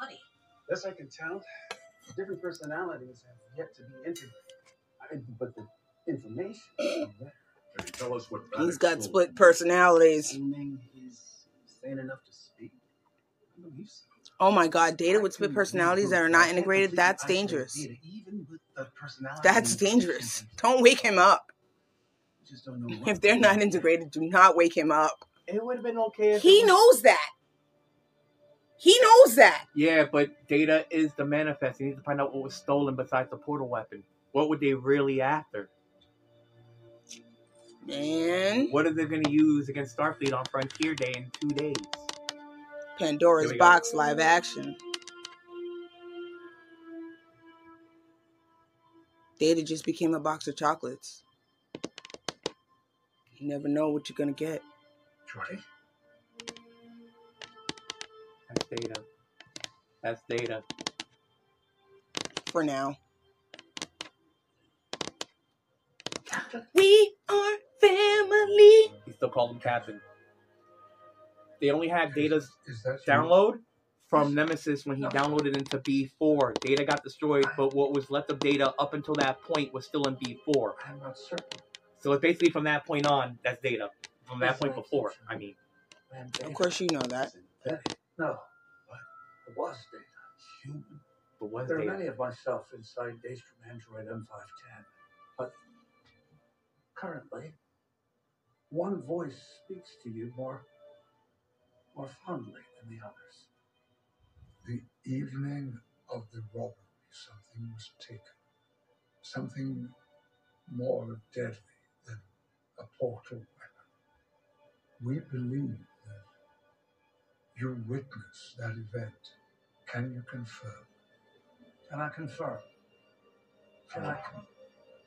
body. Best I can tell, different personalities have yet to be integrated. I, but the information is there. Can you tell us what He's Radix got split personalities. Assuming he's sane enough to speak. I believe so. Oh my god, data with split personalities that are not integrated, that's dangerous. data, even with the personality That's dangerous. Don't wake him up. We just don't know what If they're not integrated, do not wake him up. It would have been okay He knows that. He knows that. Yeah, but data is the manifest. He needs to find out what was stolen besides the portal weapon. What were they really after? Man, What are they going to use against Starfleet on Frontier Day in two days? Pandora's we go. Box live action. Data just became a box of chocolates. You never know what you're gonna get. Geordi? That's data. That's data. For now. We are family. He still called him Captain. They only had Data's Is that download from Nemesis when he downloaded into B4. Data got destroyed, but what was left of Data up until that point was still in B4. I'm not certain. So it's basically from that point on, that's Data. From that point before, I mean. Of course, you know that. No. It was data. Human. But was There are many of myself inside Daystrom Android M510, but currently, one voice speaks to you more, more fondly than the others. The evening of the robbery, something was taken. Something more deadly than a portal weapon. We believe you witnessed that event. Can you confirm? Can I confirm? Can I? Uh,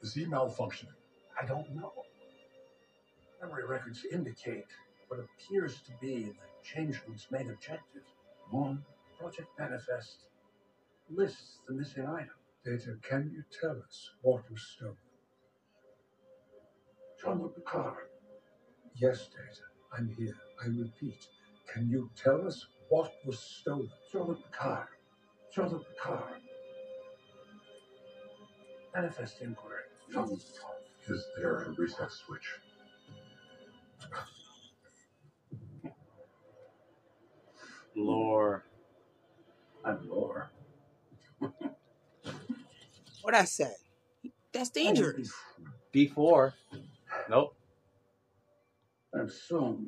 is he malfunctioning? I don't know. Memory records indicate what appears to be the changeling's main objective. One Project Manifest lists the missing item. Data, can you tell us what was stolen? Jean-Luc Picard. Yes, Data, I'm here. I repeat, can you tell us what was stolen? Jean-Luc Picard. Jean-Luc Picard. Manifest inquiry. Jean-Luc Picard. Is there a reset switch? Lore. I'm Lore. What I said. That's dangerous. B4. Nope. I'm Soong.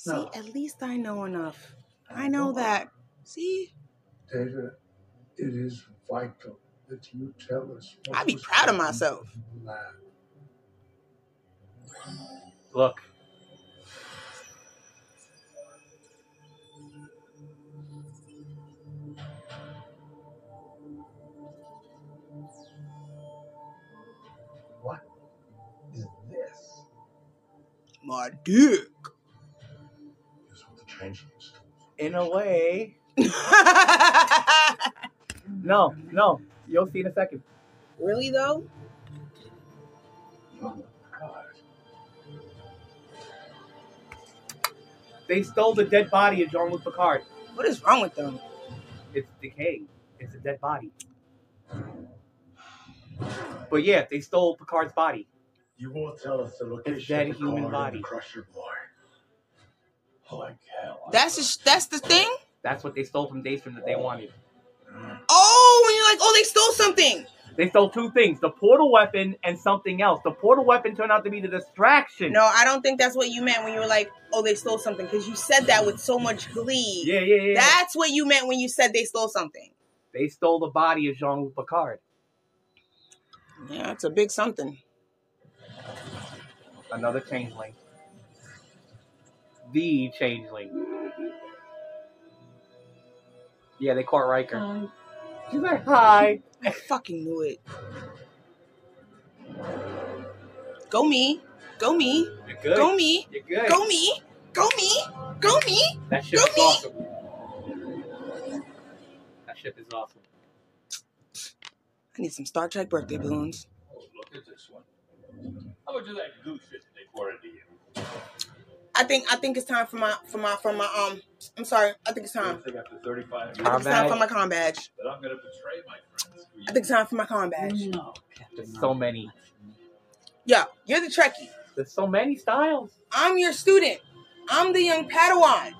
See, No. at least I know enough. I know that. See, Data, it is vital that you tell us. I'd be proud of myself. in the lab. Look. What is this? my dick. In a way. No, no. You'll see in a second. really though? Jean-Luc They stole the dead body of Jean Luc Picard. What is wrong with them? It's decaying. It's a dead body. But yeah, they stole Picard's body. You won't tell us the location dead of human Picard body. and the Crusher boy. Like hell. I- That's just that's the thing. That's what they stole from Daystrom that they wanted. Oh, when you're like, oh, they stole something. They stole two things: the portal weapon and something else. The portal weapon turned out to be the distraction. No, I don't think that's what you meant when you were like, oh, they stole something, because you said that with so much glee. Yeah, yeah, yeah. That's what you meant when you said they stole something. They stole the body of Jean Luc Picard. Yeah, it's a big something. Another changeling. The changeling. Yeah, they caught Riker. Um, She's like, hi. I fucking knew it. Go me. Go me. You're good. Go me. You're good. Go me. Go me. Go me. That ship is Go me. awesome. That ship is awesome. I need some Star Trek birthday balloons. Oh, look at this one. How much of that goose shit they poured into you? I think I think it's time for my for my for my um. I'm sorry. I think it's time. think after 35 I think it's time for my con badge. that I'm going to betray my friends. for. I think it's time for my con badge. No, There's so many. Yo, you're the Trekkie. There's so many styles. I'm your student. I'm the young Padawan.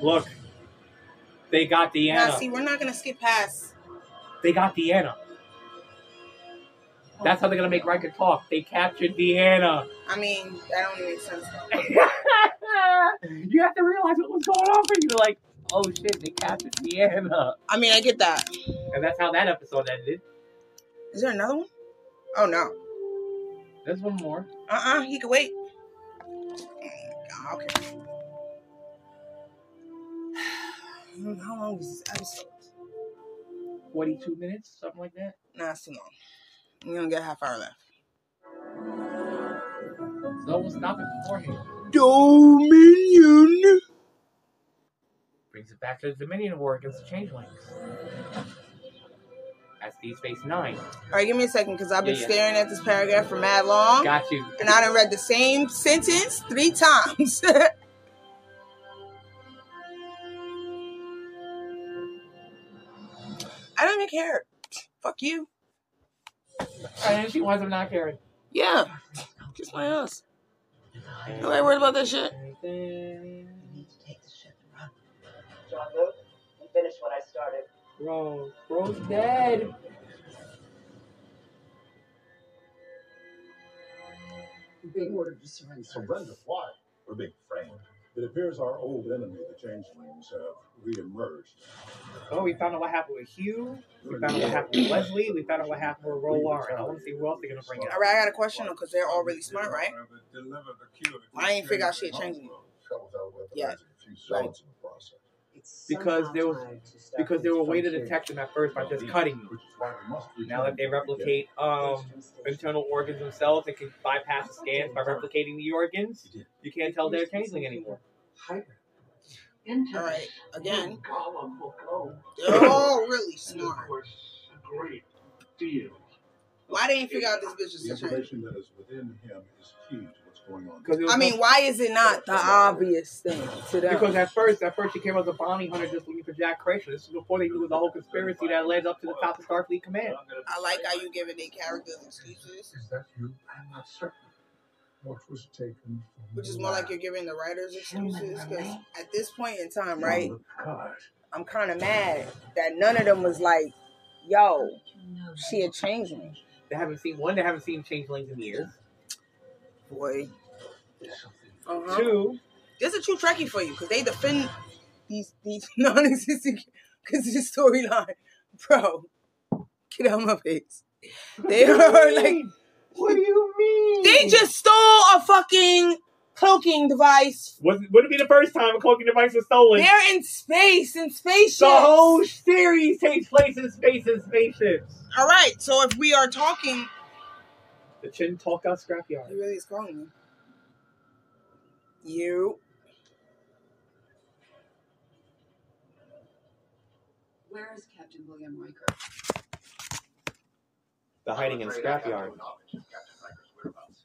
Look, they got Now, Deanna. see, we're not gonna skip past. They got Deanna. That's how they're gonna make Riker talk. They captured Deanna. I mean, that don't make sense you have to realize what was going on for you. Like, oh shit, they captured Deanna. I mean, I get that. And that's how that episode ended. Is there another one? Oh no. There's one more. Uh uh he can wait. Oh, Okay. How long is this episode? 42 minutes, something like that. Nah, it's too long. We're gonna get half hour left. So we'll stop it beforehand. Dominion. Brings it back to the Dominion War against the Changelings. That's D Space Nine. All right, give me a second because I've been Yeah, yeah. staring at this paragraph for mad long, Got you. and I done read the same sentence three times. I don't even care. Fuck you. And she winds up not caring. Yeah, kiss my ass. Nobody worried about that shit. You need to take the ship and run. John Luke, you finished what I started. Bro, bro's dead. Being ordered to surrender. Surrender? Why? We're being framed. It appears our old enemy, the Changelings, have re-emerged. Oh, we found out what happened with Hugh. We found out what happened with Leslie. We found out what happened with Rolar. And I want to see who else they're gonna bring in. All right, I got a question though, because they're all really smart, right? I ain't figure out shit changing. Shut without weaponizing Yeah. a few cells in the process. It's Because somehow there was- tied to stuff Because they were a way to detect them at first by just cutting you. Which is why we must Now that they replicate um internal organs themselves, they can bypass the scans by replicating the organs. You can't tell they're changing anymore. Hyper. Into All right, again, Gollum will go. they're all really smart. Great deal. Why they ain't figure out this bitch The is a information that is within him is key to what's going on. Because I mean, why is it not the obvious thing to them? Because at first, at first she came as a bounty hunter just looking for Jack Crusher. This is before they knew the whole conspiracy that led up to the top of Starfleet Command. I like how you giving their characters excuses, Is that you? I'm not certain. What was taken from which is more like you're giving the writers excuses. Because at this point in time, right, I'm kind of mad that none of them was like, "Yo, You know she a changeling." They haven't seen one. They haven't seen changelings in years. Boy. Uh-huh. Two, This is a true Trekkie for you because they defend these these non-existent because this storyline, bro. Get out of my face. They are like what do you mean? they just stole a fucking cloaking device. Was, wouldn't it be the first time a cloaking device was stolen. They're in space in spaceships. The whole series takes place in space and spaceships. All right, so if we are talking, The Chin'toka Scrapyard. he really is calling me. You. Where is Captain William Riker? The hiding in Scrapyard.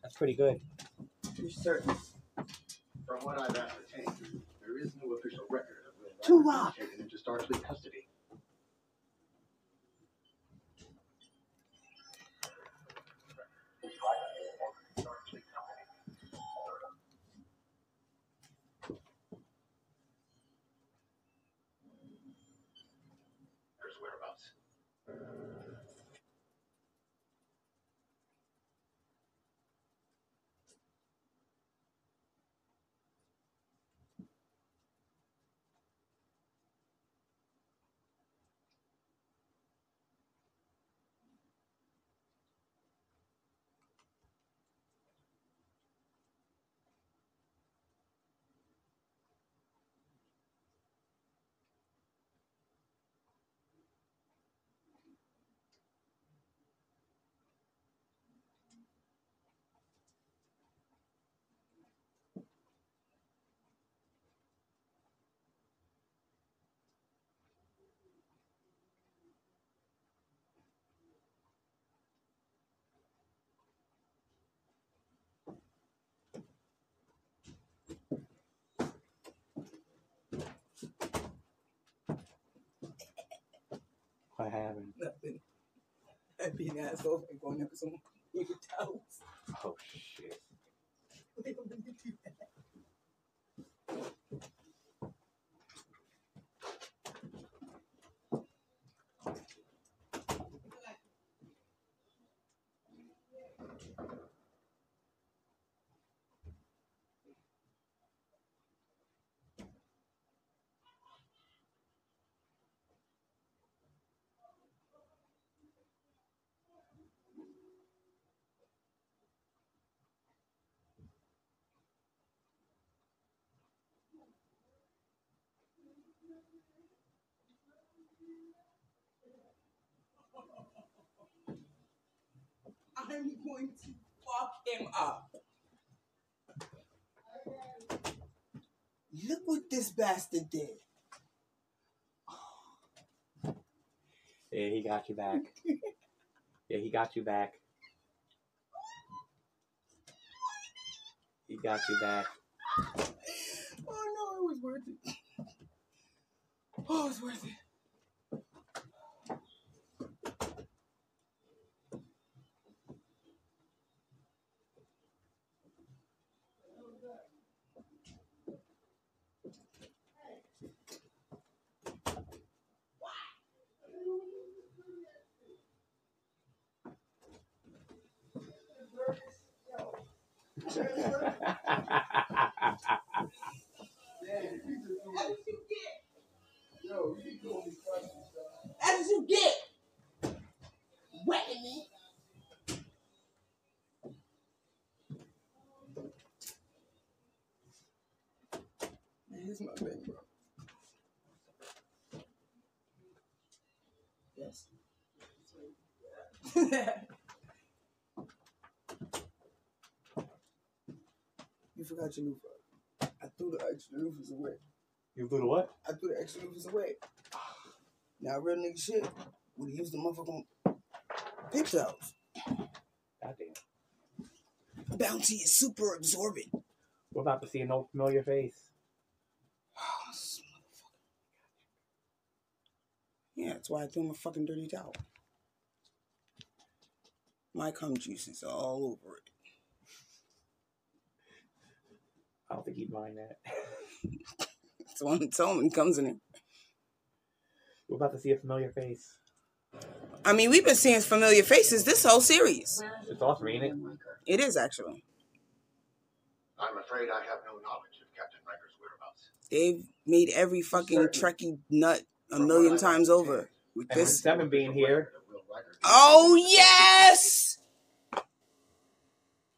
That's pretty good. You're certain? From what I've ascertained, there is no official record of Will loud. being taken into Starfleet custody. Happened? Nothing. I'd be an asshole and going up with some paper towels. Oh shit. Don't let me do that. I'm going to fuck him up. Look what this bastard did. Yeah, he got you back. yeah, he got you back. He got you back. Oh no, it was worth it. Oh, it was worth it. That's what you get. Wetting me. Man, here's my baby, bro. Yes. you forgot your loofah. I threw the extra loofahs away. you threw the what? I threw the extra loofahs away. Now, real nigga shit would use the motherfucking towels. Goddamn. Bounty is super absorbent. We're about to see an old familiar face. Yeah, that's why I threw my fucking dirty towel. My cum juices all over it. I don't think he'd mind that. So I'm telling him comes in it. We're about to see a familiar face. I mean, we've been seeing familiar faces this whole series. Where is It's awesome, ain't it? It is actually. I'm afraid I have no knowledge of Captain Riker's whereabouts. They've made every fucking Certain. Trekkie nut a From million times over. With And this. Seven being here. Will Oh yes,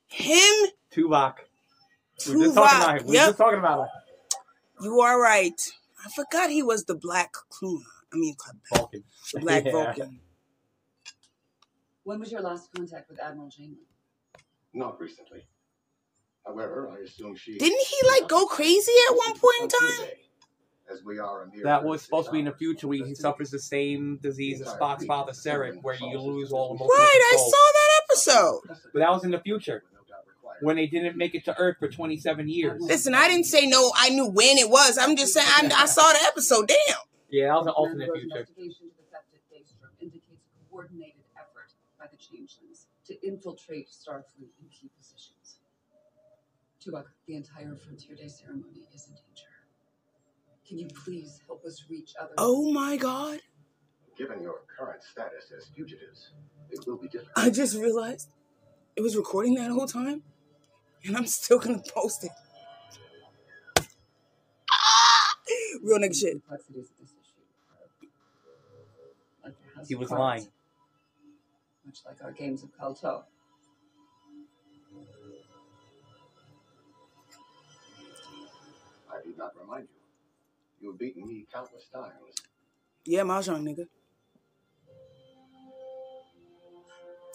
him. Tuvok. We were just talking about him. We were Yep, just talking about him. you are right. I forgot he was the black Kluna. I mean, Vulcan. the black Yeah. Vulcan. When was your last contact with Admiral Janeway? Not recently. However, I assume she. Didn't he like go crazy at one point in On time? Tuesday, As we are a mere That was supposed to be in the future where he suffers the same disease as Spock's father, Sarek, where you lose all emotional Right, I control. saw that episode. But that was in the future Would no doubt require- when they didn't make it to Earth for 27 years. Listen, I didn't say no. I knew when it was. I'm just saying I, I saw the episode. Damn. Yeah, that was an alternate Mando's future. investigation to the theft Daystrom indicates a coordinated effort by the Changelings to infiltrate Starfleet in key positions. Tuvok, the entire Frontier Day ceremony is in danger. Can you please help us reach others? Oh my god. Given your current status as fugitives, it will be difficult. I just realized it was recording that whole time, and I'm still gonna post it. Real nigga shit. Complexities of this issue. Like the House He was Cards, lying. Much like our games of kal-toh. I need not remind you. You have beaten me countless times. Yeah, Mahjong, nigga.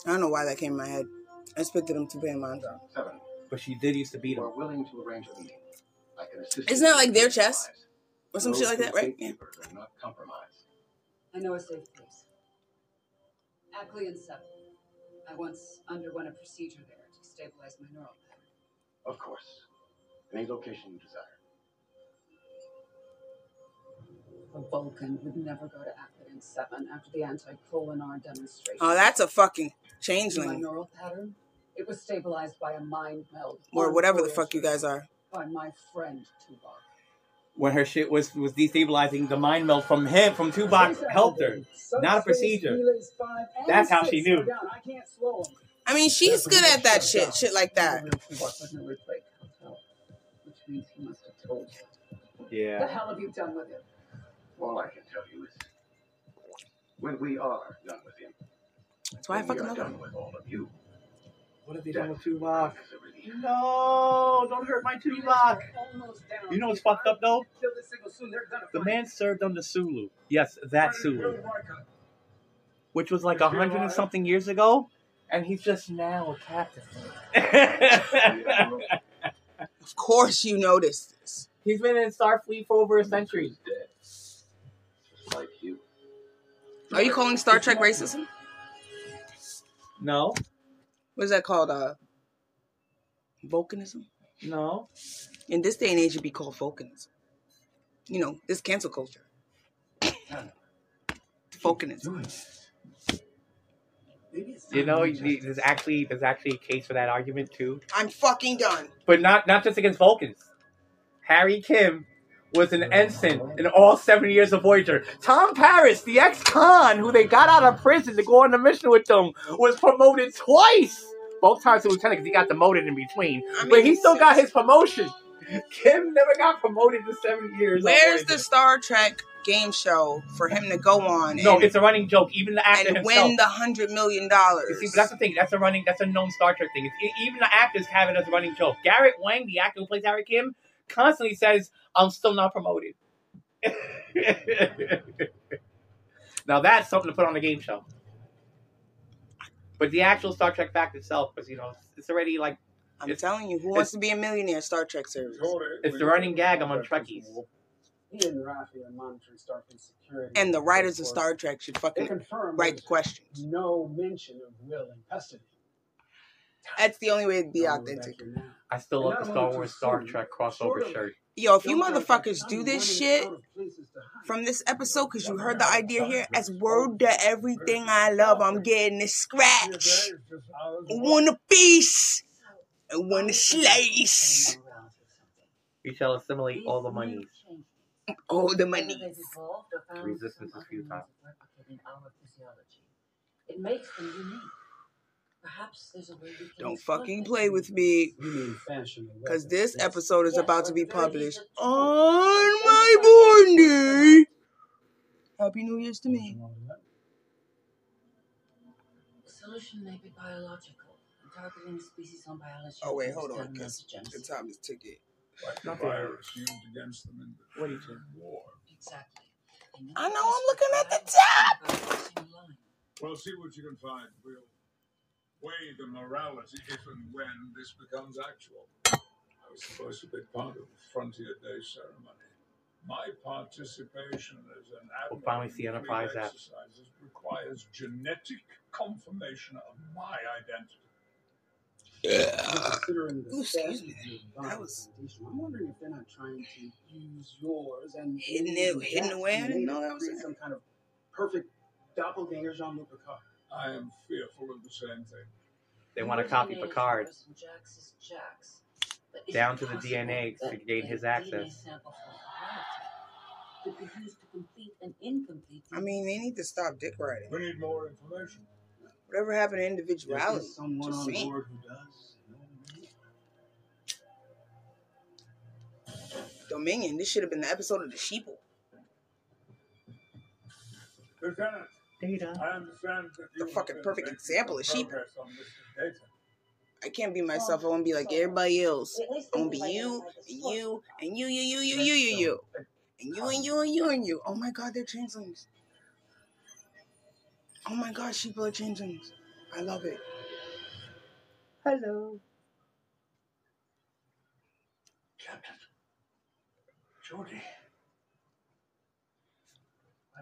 I don't know why that came in my head. I expected him to be in Mahjong. Seven. But she did used to beat him. him. are willing to arrange a meeting. I can assist Isn't that like their your chess? Or some Those shit like that, right? Yeah. are not compromised. I know a safe place. Ackley and Seven. I once underwent a procedure there to stabilize my neural pattern. Of course. Any location you desire. A Vulcan would never go to Ackley and 2007 after the anti-Kolinar demonstration. Oh, that's a fucking changeling. My changeling. neural pattern. It was stabilized by a mind meld. Or whatever the fuck you guys are. By my friend Tuvok. When her shit was was destabilizing, the mind meld from him from Tuvok helped her. Not a procedure. That's how she knew. I can't slow him. I mean, she's good at that shit. Shit like that. The real Tuvok would never play Kal-El, which means he must have told you. The hell have you done with him? All I can tell you is when we are done with him, That's why I when fucking we love done him. with all of you. What have they done with Tuvok? is a relief. No, don't hurt my Tuvok. You know what's fucked up though? Kill this signal soon. They're gonna The man served under Sulu. Yes, that Sulu, which was like a hundred and something years ago, and he's just now a captain. Of course you noticed this. he's been in Starfleet for over a century. He's dead. Just like you. Are you calling Star Trek racism? No, What is that called? Uh, volcanism? no. In this day and age, it'd be called Vulcanism. You know, this cancel culture. Volcanism. You know, there's actually there's actually a case for that argument too, I'm fucking done. but not not just against Vulcans. Harry Kim was an ensign in all seven years of Voyager. Tom Paris, the ex-con who they got out of prison to go on a mission with them, was promoted twice. Both times to lieutenant because he got demoted in between. I mean, But he still got his promotion. Kim never got promoted in seven years. Where's the Star Trek game show for him to go on No, and, it's a running joke. Even the actor and himself. win the hundred million dollars? see, but that's the thing. That's a running. That's a known Star Trek thing. It's, even the actors have it as a running joke. Garrett Wang, the actor who plays Harry Kim, constantly says, "I'm still not promoted." now that's something to put on the game show. But the actual Star Trek fact itself, because you know, it's already like I'm telling you, who wants to be a millionaire? Star Trek series. it's the running gag among Trekkies. He and Raffi are monitoring Starfleet security. And the writers of Star Trek should fucking confirm write the questions. no mention of Will and custody. That's the only way to be authentic. back here now. I still love the Star Wars Star Trek crossover shirt. Yo, if you motherfuckers do this shit out of places to hide. from this episode, because you heard the idea here, as word to everything I love, I'm getting a scratch. I want a piece. I want a slice. We shall assimilate all the money. All the money. Resistance is futile. It makes them unique. Perhaps there's a way we can Don't fucking play with me. You mean fashion Because this yes. episode is Yes, about to be published on my born day. Happy New Year's to me. The solution may be biological. and Targeting species on biology. Oh, wait, hold on, done because the time is ticking. Like the virus used against them in the What do you Trojan War. Exactly. I know, I'm looking at the required by crossing a line. Well, see what you can find. We'll weigh the morality if and when this becomes actual. I was supposed to be part of the Frontier Day ceremony. My participation as an We'll admiral finally in see fleet Enterprise exercises requires genetic confirmation of my identity. Considering the Ooh, excuse me. of That was- I'm wondering if they're not trying to use yours and Hidden maybe it- hidden away? I didn't know that was some kind of perfect doppelganger Jean-Luc Picard. I am fearful of the same thing. They want to copy Picard. is Jax is Jax. Down to the DNA to gain his access. sample from heredity Could be used to complete an incomplete. I mean, they need to stop dick riding. We need more information. Whatever happened to individuality? is someone Just on saying. board who does. Dominion. This should have been the episode of the sheeple. Lieutenant, Data. I understand that The fucking perfect example some of sheep. progress on this data. I can't be myself. I want to be like everybody else. I want to be you and you and you, you, you, you, you, you, you, and you and you and you and you. Oh my God, they're changelings. Oh my God, sheeple are changelings. I love it. Hello. Captain. Geordi.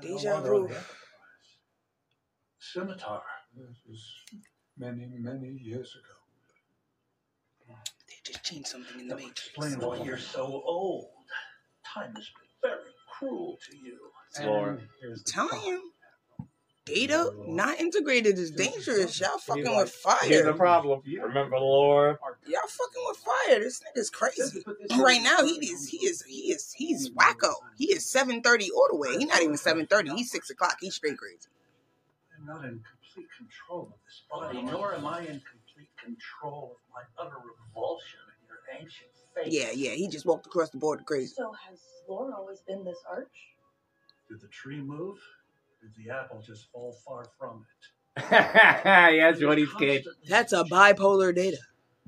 Deja one vu. On. Scimitar. This is many, many years ago. They just changed something in the That would matrix. explain why you're so old. Time has been very cruel to you. Lore. And here's the telling problem. you. Data not integrated is dangerous. Y'all fucking He's with like, Here's the fire. problem. Remember the lore. Y'all fucking with fire. This nigga's crazy. Right now, he is he is he is he's wacko. He is seven thirty all the way. He's not even seven thirty. He's six o'clock. He's straight crazy. I'm not in complete control of this body, nor am I in complete control of my utter revulsion at your ancient faith. Yeah, yeah. He just walked across the border crazy. So has Lore always been this arch? Did the tree move? Did the apple just fall far from it? yeah, Geordi's kid. That's a bipolar data.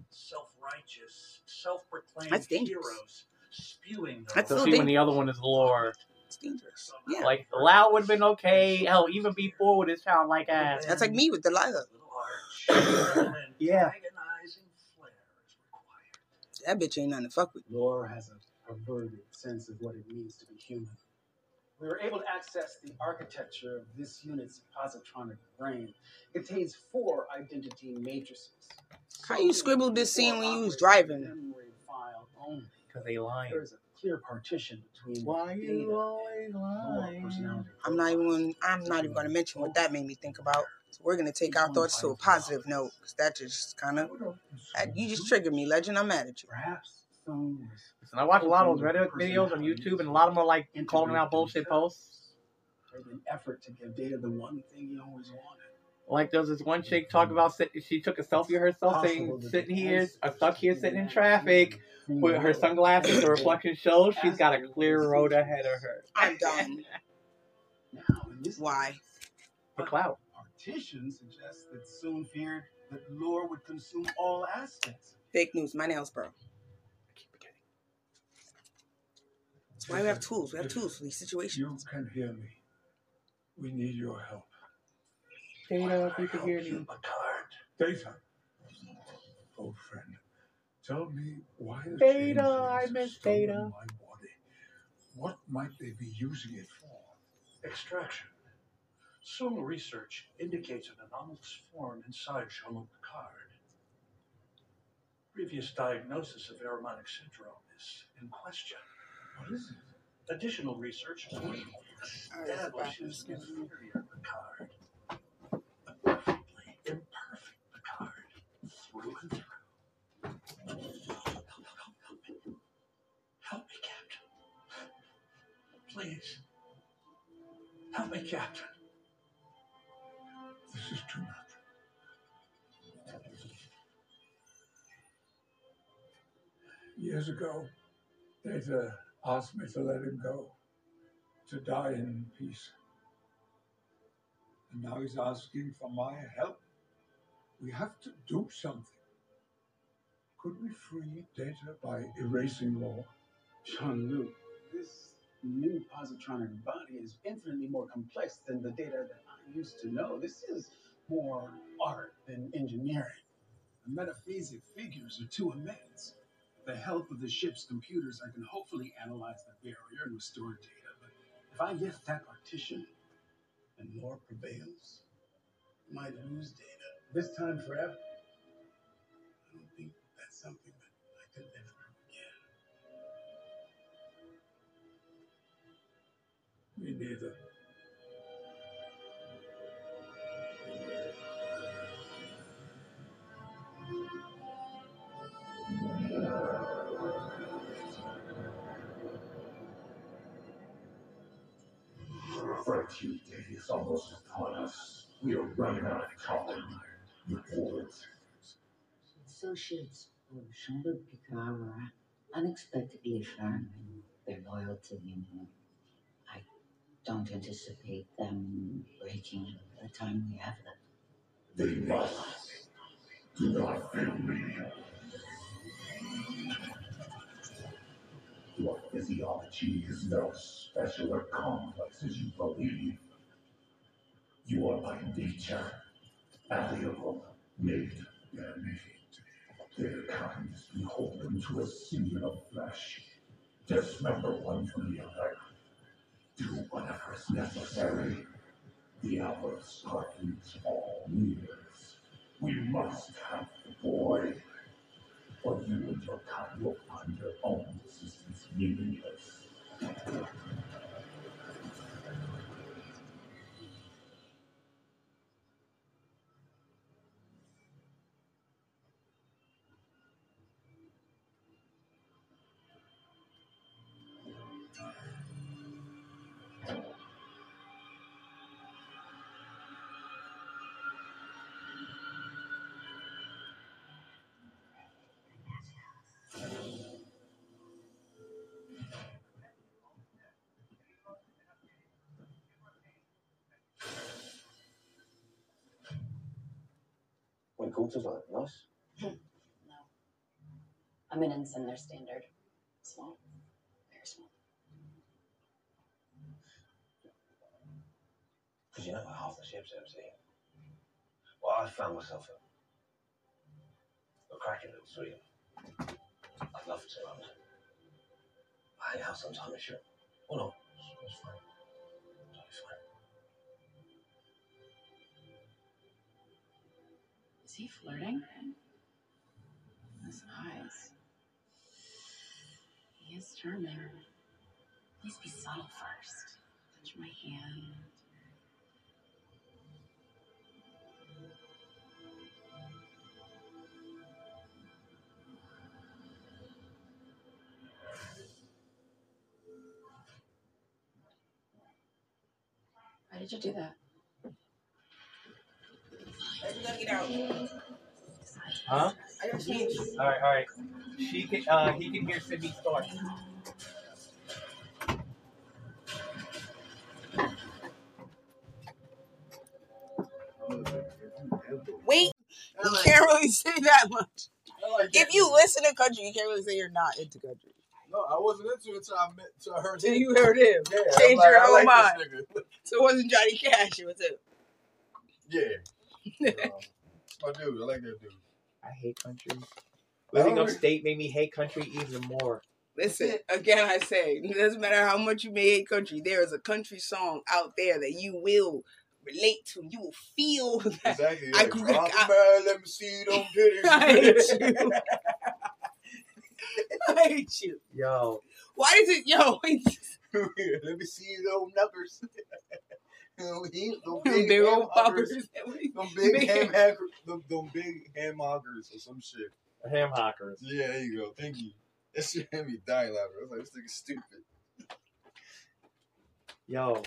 Self-righteous, self-proclaimed That's dangerous. heroes spewing their That's So so see, when the other one is lore. It's dangerous. Yeah. Like Lal would have been okay. Hell, even before with his childlike ass. That's like me with Delilah. little arch, an Yeah. antagonizing flare is required. That bitch ain't nothing to fuck with. Lore has a perverted sense of what it means to be human. We were able to access the architecture of this unit's positronic brain. It contains four identity matrices. How you scribbled this scene when you was driving? Memory file only. Because they lying. There's a clear partition between Why you always lying? I'm not even. I'm not even gonna mention what oh, that made me think about. So we're gonna take our oh thoughts to a positive note, cause that just kind of. You just triggered me, legend. I'm mad at you. Perhaps some was And I watch a lot of those Reddit videos on YouTube, and a lot of them are like calling out bullshit posts. made an effort to give data the one thing he always wanted. Like there's this one chick talking mm-hmm. about sit- she took a selfie of herself saying sitting here, I'm stuck here sitting in traffic with her sunglasses. The reflection shows she's got a clear road ahead of her. I'm done. Now, in this Why? For clout. partition suggests that Soong feared that lore would consume all aspects. Fake news. My nails, bro. That's why we have tools. We have tools for these situations. You situations. can hear me. We need your help. Data, if you could hear You me. Picard. Data. Old friend, tell me why the Data, changelings I have miss Data. My body. What might they be using it for? Extraction. Some research indicates an anomalous form inside Jean-Luc Picard. Previous diagnosis of Irumodic syndrome is in question. What is it? Additional research establishes inferior Picard. Please. Help me, Captain. This is too much. Years ago, Data uh, asked me to let him go, to die in peace. And now he's asking for my help. We have to do something. Could we free Data by erasing Lore? Jean Luc, this new positronic body is infinitely Lore complex than the data that I used to know. This is more art than engineering. The metaphasic figures are too immense. With the help of the ship's computers, I can hopefully analyze the barrier and restore data. But if I lift that partition and more prevails, I might lose data. This time forever. I don't think that's something that I could live neither. Frontier Day is almost upon us. We are running out of time. Report. Associates of Jean-Luc Picard were unexpectedly firm in their loyalty in him. Don't anticipate them breaking the time we have left. They must. Do not fail me. Your physiology is as special or complex as you believe. You are by nature malleable, made made. Their kind is beholden to a singular flesh. Dismember one from the other. Do whatever is necessary. The hour of Starfleet's all nears. We must have the boy. Or you and your kind will find your own existence meaningless. Are nice. no. I'm an ensign, their standard. Small. Very small. Because you know half the ship's empty. Well, I found myself a, a cracking little suite. I'd love to. Um, hang out sometime if you're. Oh no, it's fine. He flirting? His eyes. He is charming. Please be subtle first. Touch my hand. Why did you do that? You gotta get out. Huh? I gotta change. All right, all right. She can. Uh, he can hear Sydney start. Wait, you can't really say that much. If you listen to country, you can't really say you're not into country. No, I wasn't into it until I met, until I heard Till him. you heard him. Yeah, I Change like, your I whole like mind. this nigga. So it wasn't Johnny Cash, it was him. Yeah. Um, my dude, I like that dude. I hate country. Living upstate made me hate country even more. Listen, again, I say, it doesn't matter how much you may hate country, there is a country song out there that you will relate to. You will feel that. Exactly. I Like, grew "Rock I- let me see them titties. I hate you. I hate you. Yo, Why is it, yo, let me see them knuckers. Them big, them them big, big ham old poppers. Them big, Big ham ham- hacker, them, them big ham hoggers or some shit. ham hockers. Yeah, there you go. Thank you. That shit had me dying laughing. I was like, this nigga's stupid. Yo.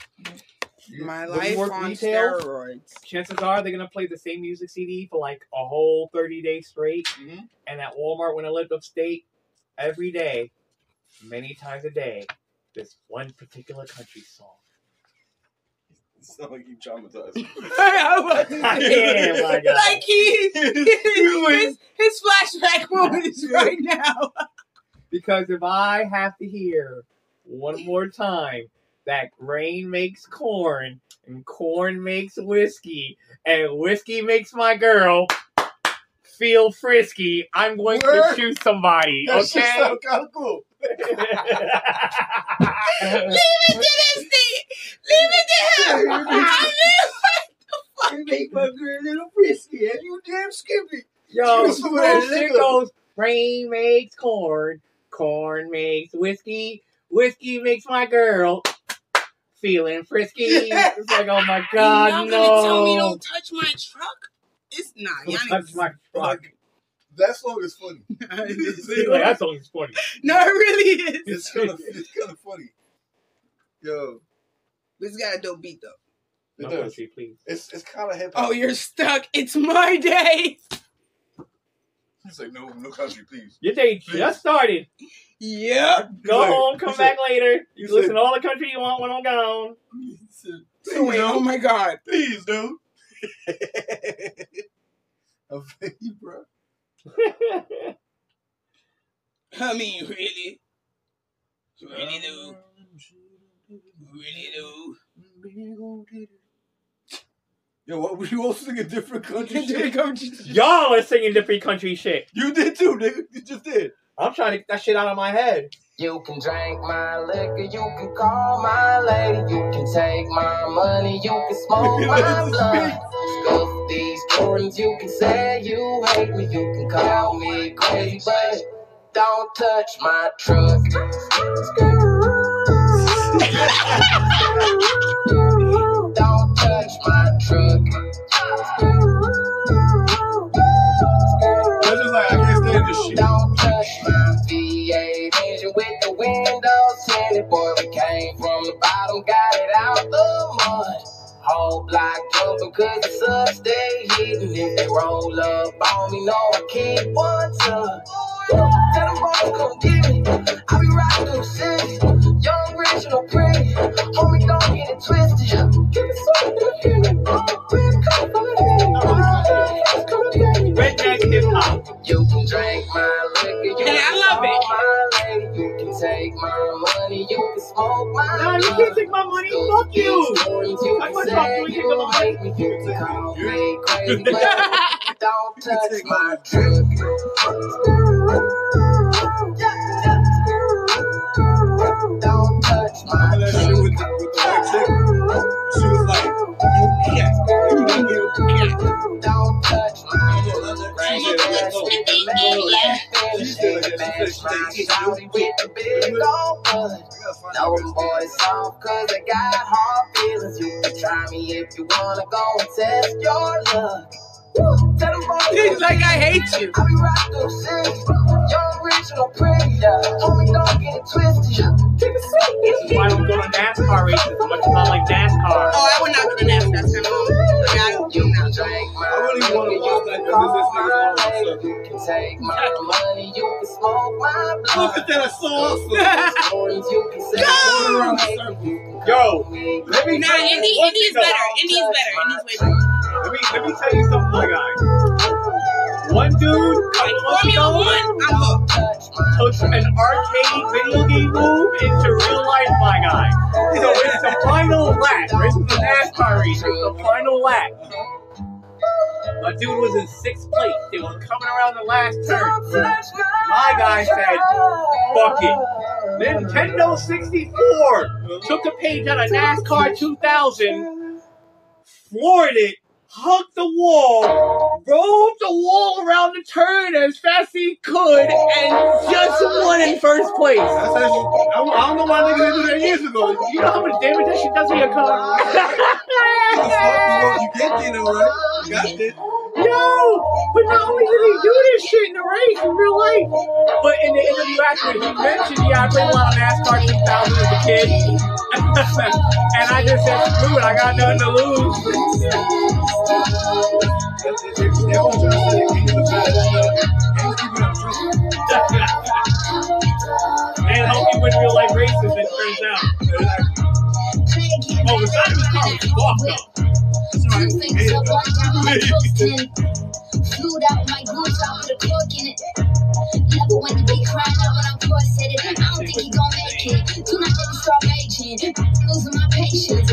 My Little life on details? steroids. Chances are they're gonna play the same music CD for like a whole thirty days straight. Mm-hmm. And at Walmart, when I lived upstate, every day, many times a day, this one particular country song. Sound like you traumatized. I was about Yeah, like he, his, his flashback moment is right now. Because if I have to hear one more time that grain makes corn and corn makes whiskey and whiskey makes my girl feel frisky, I'm going Word. to shoot somebody. That Okay? sound kind of cool. Leave it to this thing. Leave it to him. I mean, You make my girl a little frisky and you damn skippy. Yo, Give me some that that shit goes grain makes corn, corn makes whiskey, whiskey makes my girl feeling frisky. It's like, oh my god, y'all no. gonna tell me don't touch my truck? It's nah, y'all Don't touch my truck. That song is funny. Like, that song is funny. No, it really is. It's kind of it's kind of funny. Yo, This got a dope beat though. it No does. country, please. It's it's kind of hip hop. Oh, you're stuck. It's my day. He's like, no, no country, please. Your day just started. Yep. Go He's like- home, come back said- later. he You said- listen to all the country you want when I'm gone. Said, So wait, oh my god. please, dude. I feel you, bro. I mean, really, really do, really do. Yo, what were you all singing different country shit? Y'all are singing different country shit. You did too, nigga. You just did. I'm trying to get that shit out of my head. You can drink my liquor, you can call my lady, you can take my money, you can smoke my blood. Scuff these Jordans, you can say you hate me, you can call me crazy, but don't touch my truck. Don't touch my truck. That's just like, I can't stand this shit. Don't touch my V8 engine with the windows tinted. Boy, we came from the bottom, got it out the mud. Whole block jumping cause the subs stay hidden. If they roll up on me, no, I keep one tuck. Tell them boys come get me. I be riding through the bitch gon' Homie, don't get it twisted. Give me You can drink my liquor. You and I love it. My lady. You can take my money. You can smoke my No, you can't take my money. Fuck you. you I want to you. You hate me. You can call me crazy. Don't touch my drip. Got hard feelings. You can try me if you wanna go and test your luck. Woo, Tell them boys He's like, I hate you. I be right through six. Young, rich, no pretty. Homie, don't get it twisted. Keep it sweet. This is why I don't go to NASCAR races as much as I like NASCAR. Oh, I would not go to NASCAR. That's kind of I mean, I do not. I really want to watch that because this nigga's You can take my money, you can smoke my blood. Look at that, I saw Stories you can say. Yo, let me Nah, tell you Indy, one Indy is better. Indy is better. Indy's way better. Let me let me tell you something, my guy. One dude, months Formula One, took an arcade video game move into real life, my guy. So it's the final lap. Is the NASCAR race. The final lap. My dude was in sixth place. They were coming around the last turn. My guy said, "Fuck it." Nintendo 64 took a page out of NASCAR 2000, floored it, hugged the wall, rode the wall around the turn as fast as he could, and just won in first place. That's I don't, I don't know why niggas didn't do that years ago. You know how much damage that shit does to your car? You, know, you get though, right? You got it. No! But not only did he do this shit in the race in real life, but in the interview after he mentioned, yeah, I played a lot of NASCAR 2000 as a kid. and I just said, screw it, I got nothing to lose. Everyone's trying to say that King is a bad King's keeping up trouble. Man, help you win real life races, it turns out. Oh, the side of his car was fucked up. Two things up, one down on my toast Flued out my goose out with a cork in it. Love it when you be crying out when I'm. I don't think he gon' make it. Do not let me start raging. I'm losing my patience.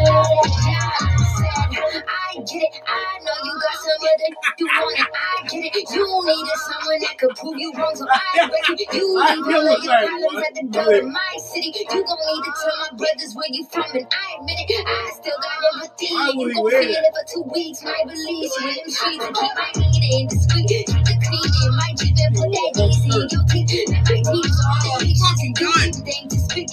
I it. I know you got some other you want it. I get it. You needed someone that could prove you wrong, so I reckon you I leave all of your problems at the door of my city. You gon' need to tell my brothers where you from, and I admit it. I still got empathy. You gon' feel it for two weeks. Might release you in them streets and keep my meaning discreet. Keep the cleaning, might drip and put that easy in your teeth. Let my teeth all pictures and good to speak.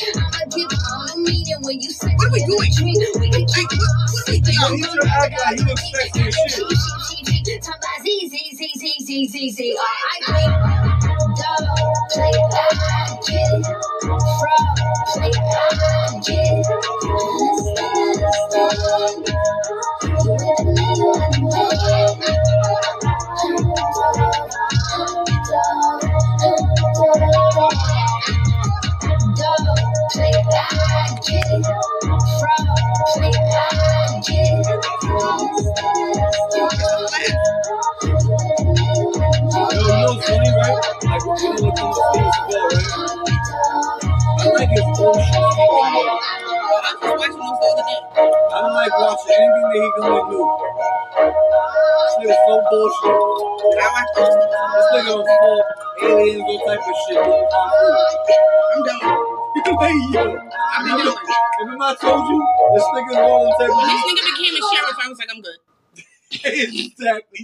What are we doing? dream. We can keep it What are we doing? Yo, he should act like he looks sexy as shit. Talk about Z, Z, Z, Z, Z, Z, Z. I think double play, I get it. Fraud play, I get it. Double I don't like watching anything that he doing do. This nigga's so bullshit. I watched those. This nigga on full aliens, all type of shit. doing kung fu. I'm done. hey, yo. Been doing. Remember I told you? This nigga's all them type of When this nigga became a sheriff, I was like, I'm good. exactly.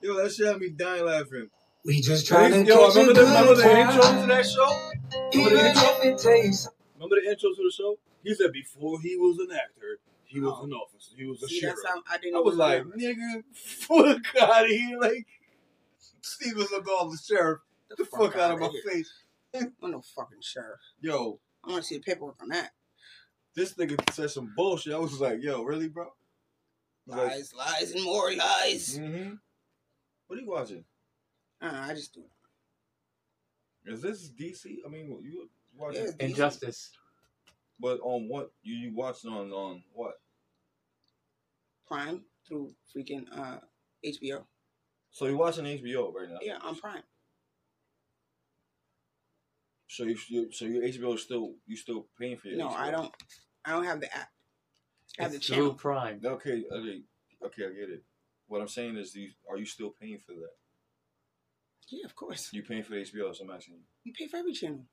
Yo, that shit had me dying laughing. We just trying to yo, catch a remember the, remember the intro to that show? Remember the intro? if it takes Remember the intro to the show? He said before he was an actor, he was an officer. He was a See, sheriff. I didn't. I was like, know. nigga, fuck out of here. Like, Steven Seagal, the sheriff. Get the fuck out of my here. face. I'm no fucking sheriff. Yo, I want to see the paperwork on that. this nigga said some bullshit. I was like, yo, really, bro? I was like, Lies, lies, and more lies. mm-hmm. What are you watching? Uh, I just do it. Is this DC? I mean, you watching? Yeah. Injustice. But on what? You you watching on on what? Prime through freaking uh HBO. So you're watching HBO right now? Yeah, on Prime. So you, you so your HBO is still you still paying for your No, HBO? I don't. I don't have the app. I have the It's channel. through Prime. Okay, okay, okay, I get it. What I'm saying is, do you, are you still paying for that? Yeah, of course. You paying for the HBO? So I'm asking you. You pay for every channel,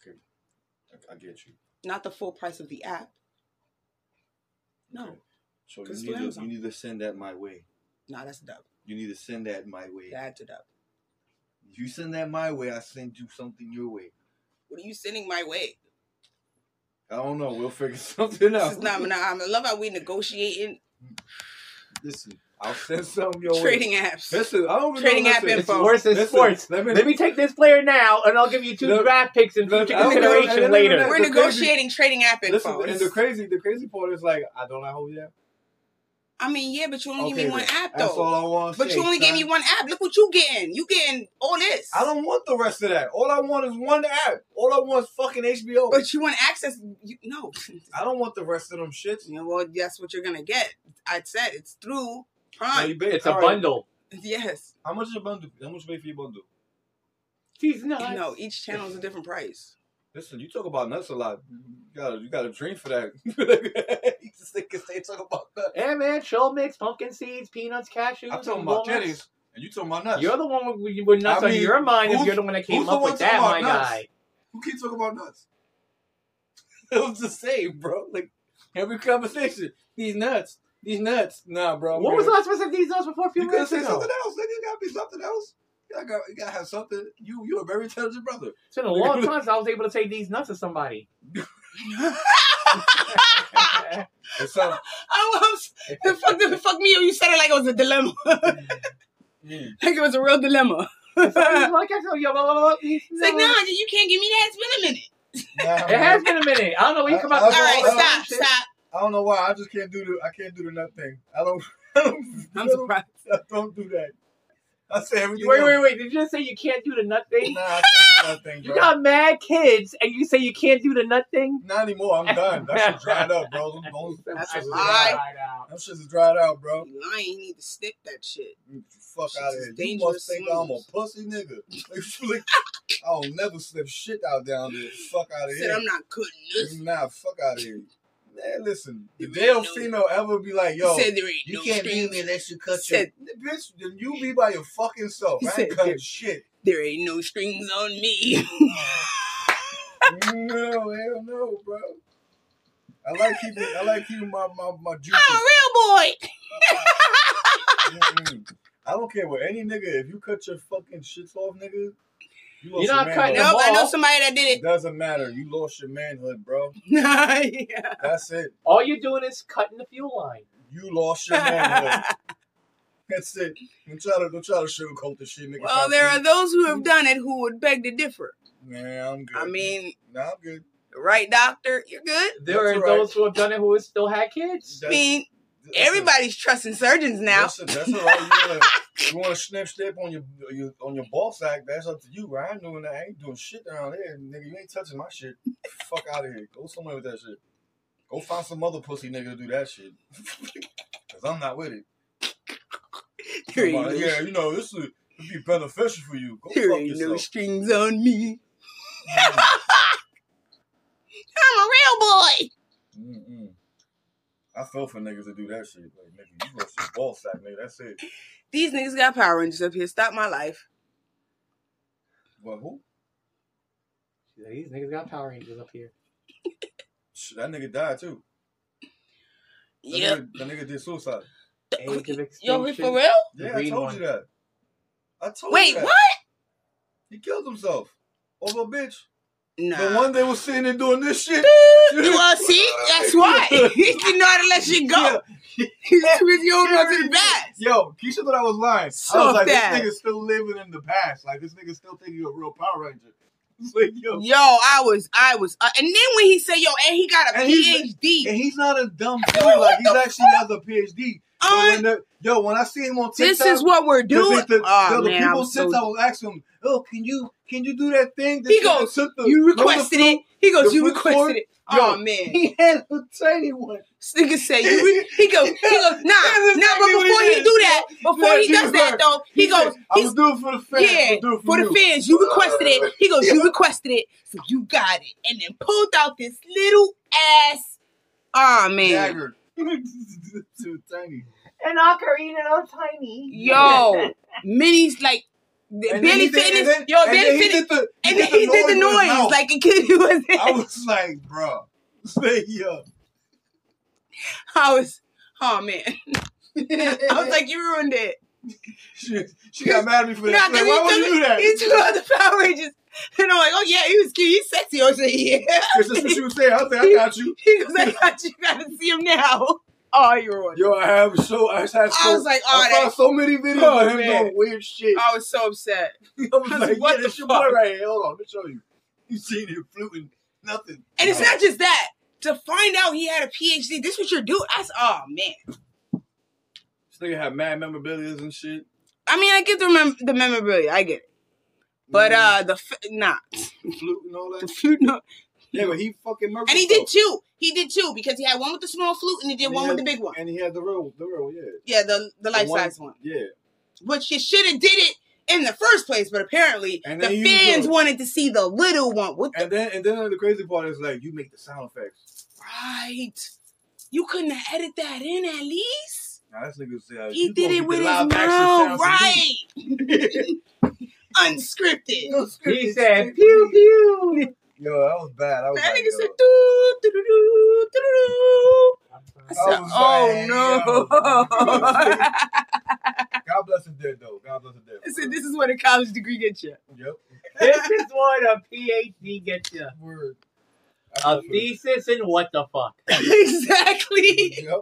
Okay, I, I get you. not the full price of the app. No, Okay. So you need to you need to send that my way. nah, that's dub. You need to send that my way. That's a dub. If you send that my way, I send you something your way. What are you sending my way? I don't know. We'll figure something This out. is not. Nah, I love how we negotiating Listen, I'll send some your trading way. apps. Listen, I don't even Trading know, app listen, info. It's worse than Listen, sports. let Let me- me, take this player now, and I'll give you two Look, draft picks in future I don't know, consideration later. We're the crazy- negotiating trading app info. Listen, and the crazy, the crazy part is like I don't know who you. I mean, yeah, but you only Okay, gave me one then. app That's though. all I want. But you only gave me one app. Look what you getting. You getting all this. I don't want the rest of that. All I want is one app. All I want is fucking HBO. But you want access? You, no. I don't want the rest of them shits. You know, well, that's what you're gonna get. I said it's through No, Prime. you bet. It's a All right. bundle. Yes. How much is a bundle? How much you pay for your bundle? He's nuts. No, each channel is a different price. Listen, you talk about nuts a lot. You got you got a dream for that. you just think they talk about nuts. Yeah, man. Show mix, pumpkin seeds, peanuts, cashews. I'm talking and about walnuts. kitties, and you talking about nuts. You're the one with, with nuts I on mean, your mind if who's- you're the one that came the up one with talking that, my about nuts? guy. Who keeps talking about nuts? it was the same, bro. Like every conversation, these nuts, these nuts. Nah, bro. What was the last person these nuts before a few You gotta minutes say something else. Nigga, you gotta be something else. You gotta, you gotta have something. You, you're a very intelligent brother. It's been a long time since I was able to say these nuts to somebody. And so, I was fuck, fuck me. You said it like it was a dilemma. mm, like it was a real dilemma. It's it's like, no, you can't give me that. It's been a minute. nah, It has been a minute. I don't know when you uh, come out. I- uh, uh, All with I- right, all that stop, shit. stop. I don't know why. I just can't do the. I can't do the nut thing. I don't. I don't, I'm I don't, surprised. I don't do that. I say everything. Wait, else. wait, wait. Did you just say you can't do the nut thing? Nah, I can't do the nut thing, You got mad kids, and you say you can't do the nut thing? Not anymore. I'm done. That shit dried up, bro. Them, those, them That's shits a is lie. dried- Them shits dried out, bro. You lying. You need to snip that shit. Fuck Shit's out of as here. You dangerous must think as I'm a pussy nigga. I don't never slip shit out down there. Fuck out of Said here. I'm not cutting this. Nah, fuck out of here. Man, listen. The ain't no- female ever be like, yo, said there ain't you no can't be me unless you cut Said- your... Bitch, then you be by your fucking self. I ain't cutting shit. There ain't no strings on me. no, hell no, bro. I like keeping, I like keeping my, my, my juices. I'm a real boy. I don't care what any nigga. If you cut your fucking shits off, nigga, you lost You're not your cutting manhood. Nope, I know somebody that did It doesn't matter. You lost your manhood, bro. it. yeah. That's it. All you're doing is cutting the fuel line. You lost your manhood. That's it. Don't try to don't try to sugarcoat the shit, nigga. Well, there are those who have done it who would beg to differ. Man, I'm good. I mean, nah, I'm good. right, doctor? You're good. There That's are all right. those who have done it who have still had kids. I mean, everybody's trusting surgeons now. That's all right. You you wanna snip snip on your, your on your ball sack? That's up to you. I ain't doing that. I ain't doing shit down there, nigga. You ain't touching my shit. Fuck out of here. Go somewhere with that shit. Go find some other pussy nigga to do that shit. Cause I'm not with it. There ain't, no, yeah, you know this would be beneficial for you. Go there fuck ain't no strings on me. Mm, I'm a real boy. I fell for niggas to do that shit. Like, nigga, you lost your ball sack, nigga. That's it. These niggas got Power Rangers up here. Stop my life. Well, who? These niggas got Power Rangers up here. That nigga died too. That Yep. nigga, that nigga did suicide. Age of Yo, extinction. for real? Yeah, I told one. you that. I told Wait, you that. Wait, what? He killed himself over a bitch. Nah. The one they was sitting there doing this shit, well, see, that's why he didn't know how to let shit go. He's busy holding on to the bat. Yo, Keisha thought I was lying. I was like, bad. this nigga's still living in the past. Like, this nigga's still thinking of a real Power Ranger. Like, yo. Yo, I was, I was, uh, and then when he said, "Yo," and he got a And he's- PhD. And he's not a dumb boy. Like, he's actually has a PhD. So when the, yo, when I see him on TikTok, This is what we're doing. The, Oh, yo, the man, people on so- TikTok was asking him, "Oh, can you can you do that thing?" that He goes, took the- "You requested it." He goes, The "You requested cord? it." Yo, Oh man, he had a tiny one. This nigga say you. Re- he goes, he goes, nah, nah. But before he he do that, before he he does that though, he He said, goes, "I he's was doing it for the fans. Yeah, I'll do it for for the you." fans. You requested it. He goes, you requested it, so you got it, and then pulled out this little ass. Oh man, Dagger. Too tiny. And Ocarina of Tiny. yo, Minnie's like. And barely then he did- fitting his, yo, barely he fitting, did the- and then he did the noise with his noise mouth. like a kid who was I was like, bro, say yo. I was, oh man. I was like, you ruined it. She, she got mad at me for that. Like, why would you do that? He took out the Power Rangers. And I'm like, oh yeah, he was cute. He's sexy. I was like, yeah. That's what she was saying. I was like, I got you. He goes, I got you. You gotta see him now. Oh, you ruined it. Yo, I have so I had so, I was like, oh, I that- saw so many videos Oh, of him man. doing weird shit. I was so upset. I was I was like, what yeah, the that's your fuck? boy right here. Hold on, let me show you. You seen him fluting nothing. And it's not just that. To find out he had a PhD, this what you're doing. That's oh man. This nigga had mad memorabilia and shit. I mean, I get the mem- the memorabilia. I get it. But uh, the f- nah, flute and all that. the flute no. Yeah, but he fucking murdered. And he did two. He did two because he had one with the small flute and he did one with the big one. And he had the real, the real, yeah. Yeah, the the The life size one. Yeah. Which you should have did it in the first place, but apparently the fans go- wanted to see the little one. What the And then, and then the crazy part is like you make the sound effects. right? You couldn't have edited that in at least. Now this nigga said He did it with his live action mouth, right? me. Unscripted. He said, pew, pew. Yo, that was bad. I was That like, nigga yo. said, doo, doo, doo, doo, doo, doo. I I said, was oh like, no. God bless the dead though. God bless the dead. I said, this is what a college degree gets you. Yep. This is what a PhD gets you. Word. A thesis in what the fuck? exactly. Yep.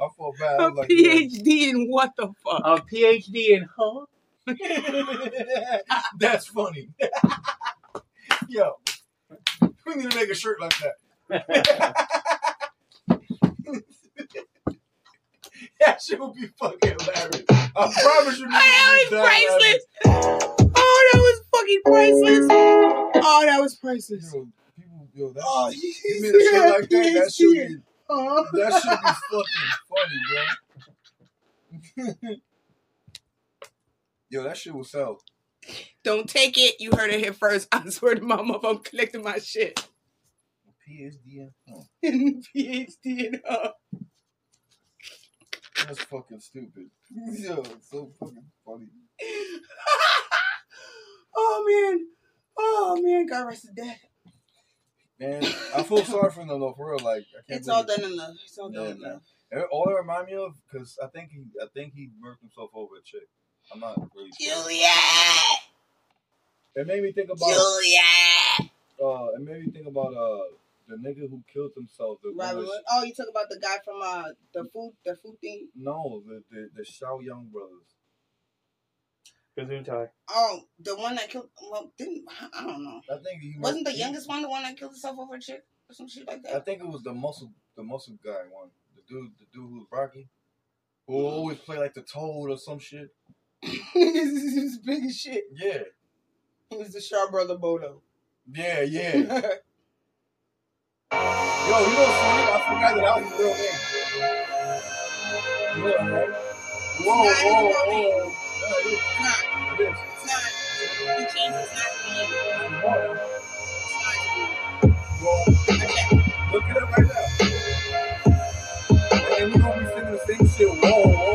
I felt bad. I A like, yo. PhD in what the fuck? A PhD in huh? That's funny. Yo, we need to make a shirt like that. that shit would be fucking hilarious. I promise you. Oh, that was priceless. Oh, that was fucking priceless. Oh, that was priceless. Yo, people, yo, that, Oh, you made a shit like that. That should be, Oh. that should be fucking funny, bro. Yo, that shit will sell. Don't take it. You heard it here first. I swear to my mother, I'm collecting my shit. Oh, PhD in uh, that's fucking stupid. Yo, so fucking funny. oh man. Oh man, God rest his dead. Man, I feel sorry for them though, for real. Like, I can't It's all done in love. It's all done Yeah, love. All it remind me of, because I think he, I think he murked himself over a chick. I'm not really sure. Juliet. It made me think about, Juliet. uh, it made me think about, uh, the nigga who killed himself. The, one Robin that- Hood. Oh, you talk about the guy from uh the food the food thing. no, the, the, the Shao Young brothers. Gesundheit. Oh, the one that killed. Well, didn't I don't know. I think he Wasn't the he- youngest one the one that killed himself over a chick or some shit like that. I think it was the muscle, the muscle guy one. The dude, the dude who was Rocky, who always play like the Toad or some shit. he was big as shit. Yeah, He was the Shaw brother Bolo. yeah, yeah. Yo, you know what's funny? I forgot that I was real name. You right? Whoa, It's not whoa, whoa. name. No, it is. It's not. It is. It's not. He changed his last name. Well, It's not his name. look it up right now. And we gonna be singing the same shit. Whoa, whoa, whoa.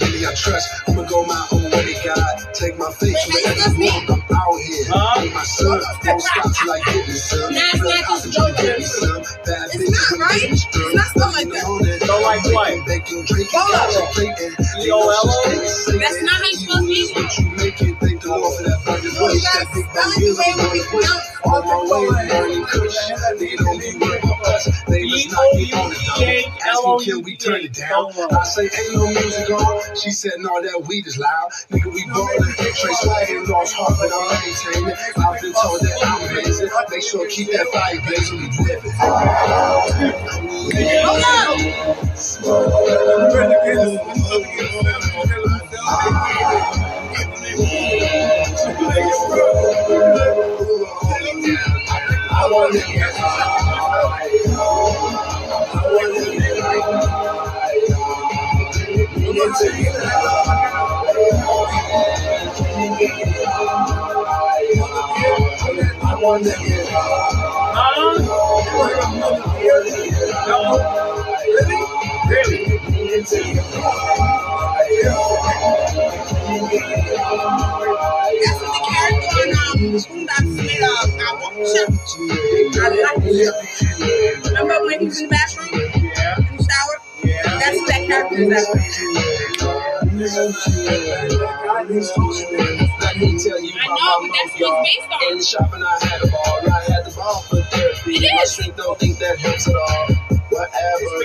Not many I trust. I'ma go my own way, God. Take my faith wherever you want. I'm out here. Huh? Be my son. Don't stop till I get me some. Nah, it's not just Real Joker. get me some. Bad It's bitch, not, when right? you get me It's not stuff like that. on it. So Like what? E-O-L-O? That's not how you spell it. I say ain't no music on. She said no, that weed is loud. Nigga, we ballin'. Trey swag lost heart, but I'm maintaining. I've been told that I'm amazing. Make sure to keep that fire blazing. We living. I want to get high. I want to high. We need to get high. I want to get That's the character on um, Boondocks made of. I walk the show. I like show. Remember when he was in the bathroom? Yeah. In the shower? Yeah. That's what that character is. That Let me tell you I know, but that's what it's based on. In the shop and I had a ball. I had the ball for therapy. It My strength don't think that helps at all. Whatever.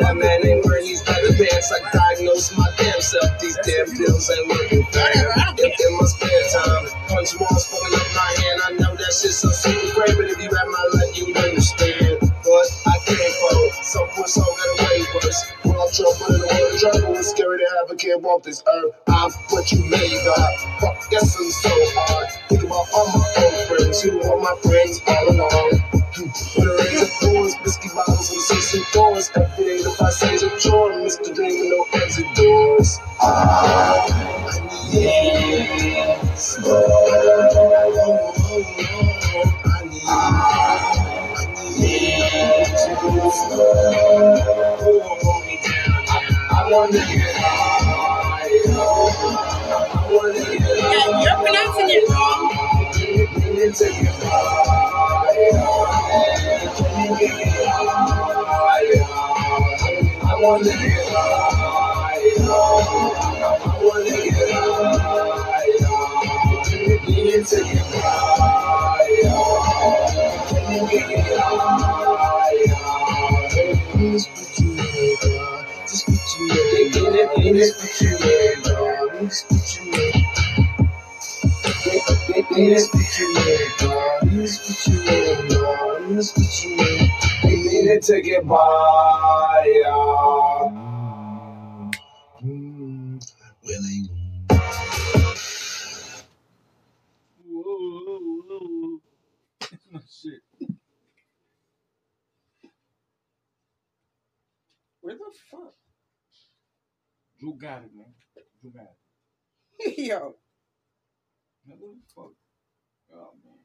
That man ain't wearing these leather pants. I diagnosed my damn self. These damn pills ain't working fair. If in my spare time, punch walls fucking up my hand. I know that shit so super great, but if you had my life, you'd understand. But I can't fold. Some poor soul got away worse. World trouble in the world trouble. It's scary to have a kid walk this earth. I'm what you made, God. Fuck, guess I'm so hard. Think about all my old friends who were my friends all along. Doors. The says a chore. Mr. Dream with no doors. You're pronouncing it wrong. Want to get high. I want to get high. Get high. Can you get high? Just put you in, God. Just put you. Just you you you you you. We needed to get by, y'all. Mm, Willie. Shit. Where the fuck? Drew got it, man. Drew got it. Yo. What the fuck? Oh, man.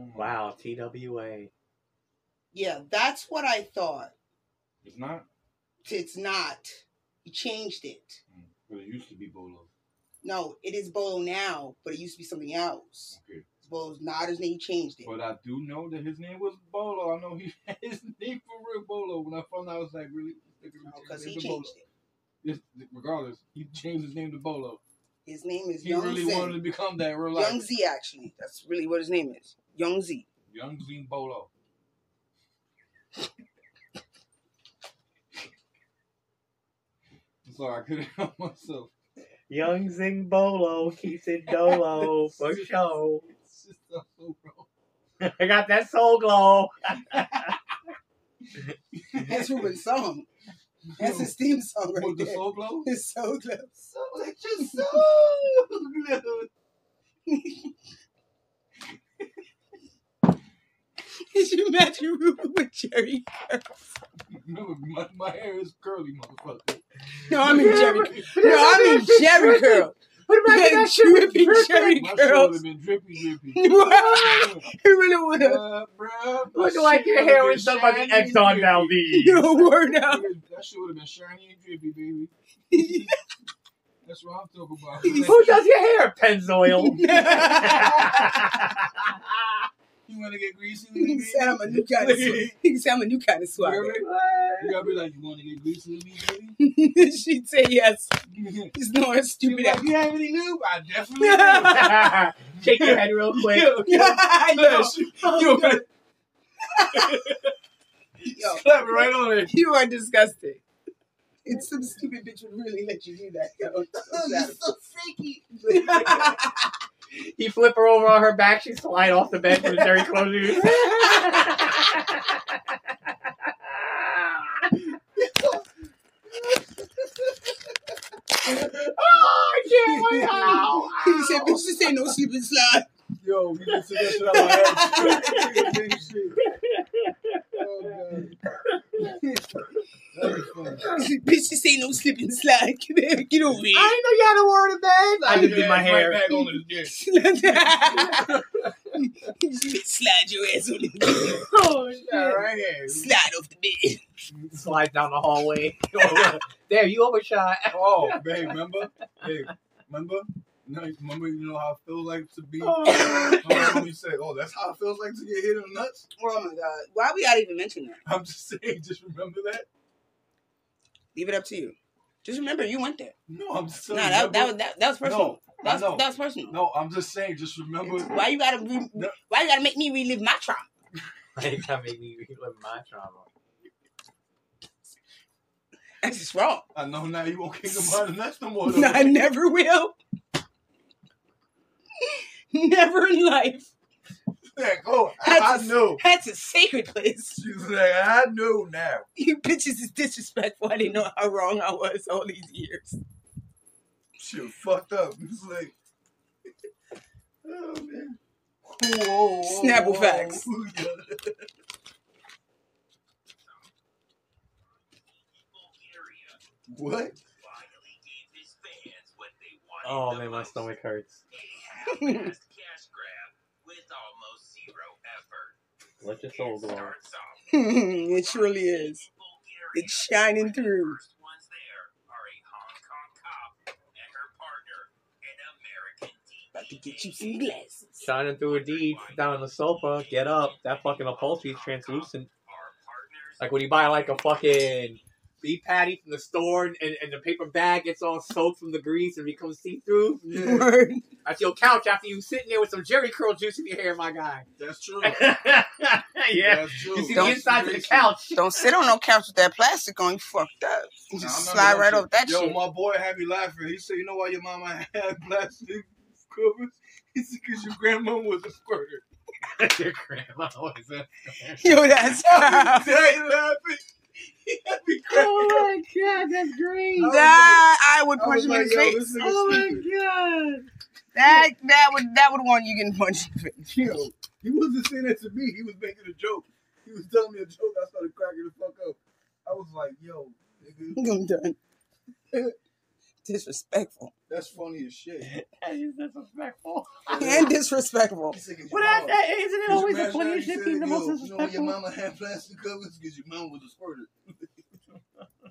Oh. Wow, TWA. Yeah, that's what I thought. It's not? It's not. He changed it. Mm. Well, it used to be Bolo. No, it is Bolo now, but it used to be something else. Okay. Bolo's not his name. He changed it. But I do know that his name was Bolo. I know he his name for real Bolo. When I found out, I was like, really? Because he changed Bolo. it. Yes, regardless, he changed his name to Bolo. His name is He Young really Zen. wanted to become that real life. Young Z, actually. That's really what his name is. Young Z. Young Zine Bolo. I'm sorry, I couldn't help myself. Young Zing Bolo keeps it dolo for show. It's just so wrong. I got that soul glow. That's Ruben's song. That's his theme song right What, the there. Soul Glow? His soul glow. So let your soul glow. Did you imagine Ruben with Jerry? Remember, my, my hair is curly, motherfucker. No, I mean Jerry. No, I mean Jerry curl. But imagine that shit drippy dripping. Jerry My shit would curls. have been drippy, drippy. He really would have. Uh, bruh, my Looking like your would've hair been was done by the shiny X and on. Valdez. Yo, word out. That shit would have been shiny and drippy, baby. That's what I'm talking about. Who does your hair? Pennzoil. You want to get greasy? with me, can say I'm a new kind of swag. He can say I'm a new kind of swag. You gotta be like, you want to get greasy with me, baby? She'd say yes. He's no You stupid like, you have any lube? I definitely do. Shake your head real quick. I know. You gonna Yo, slap it right on it. you are disgusting. It's some stupid bitch would really let you do that. Yo. Oh, You're so freaky. He flip her over on her back. She slide off the bed for the Jerry closures. oh, I can't wait. Ow, He said, bitch, this ain't no sleeping slide. Yo, you just took that shit out my head. Oh, God. That'd be funny. He said, bitch, this ain't no sleeping slide. Get, get over here. I didn't know you had a word of bed. I just did my Right hair. back on his dick. Slide your ass on the bed. Oh, shit. Right here. Slide off the bed. Slide down the hallway. there, you overshot. Oh, babe, remember? Hey, remember? No, remember you know how it feels like to be. Oh. Remember when you say, "Oh, that's how it feels like to get hit in the nuts." Oh my god. Why we gotta even mention that? I'm just saying, just remember that. Leave it up to you. Just remember you went there. No, I'm just Nah, saying. that, that, was, that, that was personal. No, I that, was, know. that was personal. No, I'm just saying, just remember. Why you gotta re- No. why you gotta make me relive my trauma? Why you gotta make me relive my trauma. That's just wrong. I know now you won't kick him out of the nuts no more. No, I never will. never in life. Like, oh, That's I a- know. That's a sacred place. She's like, I know now. You bitches is disrespectful. I didn't know how wrong I was all these years. She was fucked up. It's like, oh man. Whoa, whoa, Snapple whoa. facts. what? Oh man, my stomach hurts. Let your soul go on. it surely is. It's shining through. About to get you some glasses. Shining through a deed, down on the sofa, get up. That fucking upholstery is translucent. Like when you buy like a fucking beef patty from the store and, and the paper bag gets all soaked from the grease and becomes see through. Word. That's your couch after you sitting there with some Jerry curl juice in your hair, my guy. That's true. yeah. That's true. You see Don't- the inside of the couch. Don't sit on no couch with that plastic on. You fucked up. You Nah, just I slide right shit. over that Yo, shit. my boy had me laughing. He said, "You know why your mama had plastic covers? He said, because your grandma was a squirter." your grandma was a Yo, that's I was dying laughing. He had me cracking Oh my god, that's great. I That I would punch was him in the face. this nigga Oh my god. That that would that would want you getting punched in the face. Yo, he wasn't saying that to me. He was making a joke. He was telling me a joke. I started cracking the fuck up. I was like, yo, nigga, I'm done. Disrespectful that's funny as shit. That is disrespectful. and disrespectful. He said, 'Cause What your that, mama- that isn't it always your the funniest shit being the most yo, You know when your disrespectful? mama had plastic covers because your mama was a squirter.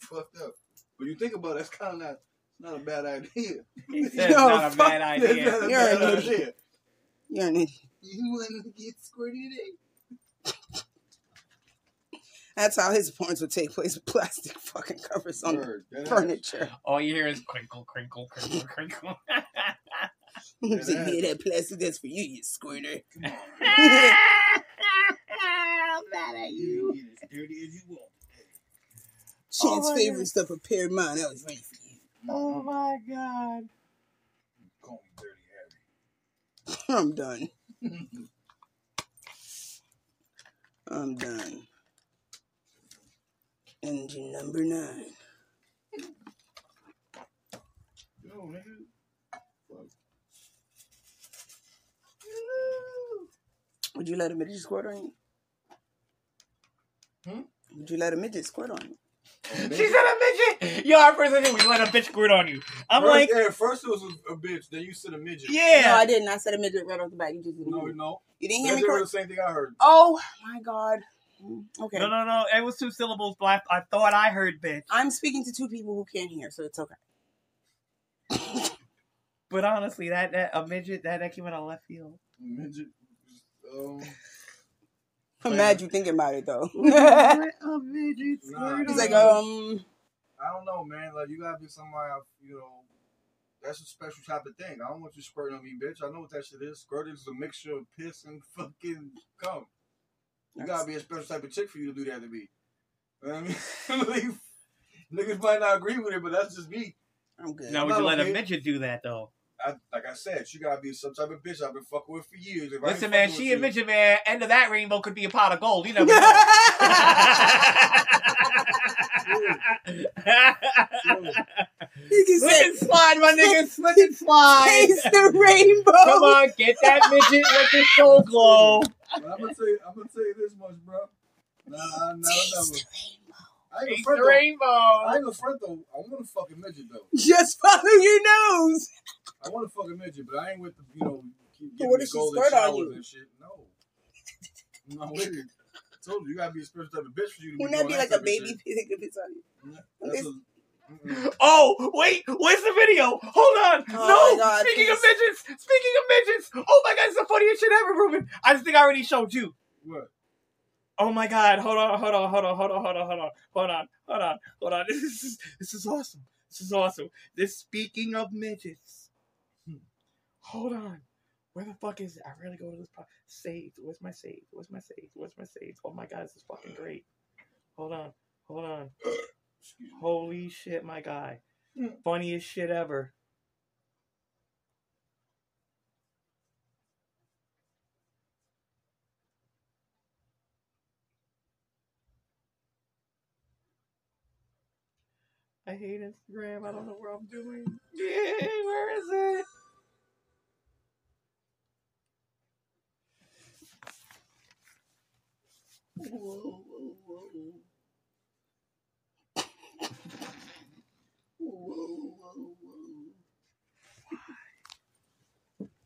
Fucked up. But you think about it, that's kind of not, not a bad idea. He said Yo, not a fuck bad That's idea. not a You're bad an idea. You're an idiot. You want to get squirted in? That's how his porns would take place with plastic fucking covers on Word, that furniture. All you hear is crinkle, crinkle, crinkle, crinkle. He's like, yeah, that plastic, that's for you, you squirter. Come on, I'm mad at you. Get as dirty as you want. Chance Oh my favorite stuff prepared mine. That was ready for you. Oh mm-hmm. my god. Call me Dirty Harry. I'm done. I'm done. Engine number nine. Yo, nigga. Would you let a midget squirt on you? Hmm? Would you let a midget squirt on you? She said a midget. Yo, our first thing was let a bitch squirt on you. I'm first, like, yeah, first it was a, a bitch, then you said a midget. Yeah. No, I didn't. I said a midget right off the bat. You just didn't. No, hear me. no. You didn't hear That's me literally correct? the same thing I heard. Oh my god. Mm, Okay. no, no, no. It was two syllables, but I, I thought I heard bitch. I'm speaking to two people who can't hear, so it's okay. But honestly, that, that a midget that that came out of left field. Midget. Um, I'm mad you thinking about it though. a midget Nah, He's like, um, I don't know, man. Like you gotta be somebody, you know. That's a special type of thing. I don't want you squirting on me, bitch. I know what that shit is. Squirting is a mixture of piss and fucking cum. You gotta be a special type of chick for you to do that to me. You know what I mean? Like, Niggas might not agree with it, but that's just me. I'm good. Now, I'm would you not let a okay. midget do that though? I, like I said, she gotta be some type of bitch I've been fucking with for years. If Listen, man, she with a midget, man. End of that rainbow could be a pot of gold. You never know. Slip and slide, my nigga. Slip and slide. Taste the rainbow. Come on, get that midget with the soul glow. But I'm gonna tell you, I'm gonna tell you this much, bro. Nah, nah, nah, nah. I ain't Taste gonna front the though. rainbow. I ain't gonna front though. I want to fuck a midget though. Just follow your nose. I want to fuck a midget, but I ain't with the you know keep But giving what me if she golden squirt on you? and shit. No, I'm not with it. I told you, you gotta be a special type of bitch for you to be Wouldn't that be like a baby shit. pig if it's on you? That's a, mm-mm. Oh, wait, where's the video? Hold on. Oh no, my God, speaking of midgets, speaking of midgets. Oh my god, it's the funniest shit ever, Ruben. I just think I already showed you. what? Oh my god, hold on, hold on, hold on, hold on, hold on, hold on, hold on, hold on, hold on. This is this is awesome. This is awesome. This speaking of midgets. Hmm. Hold on. Where the fuck is it? I really go to this part. Saved. Where's my save? Where's my save? Where's my save? Oh my god, this is fucking great. Hold on. Hold on. Holy shit, my guy. Hmm. Funniest shit ever. I hate Instagram. I don't know what I'm doing. Yeah, where is it? Whoa, whoa, whoa. Whoa.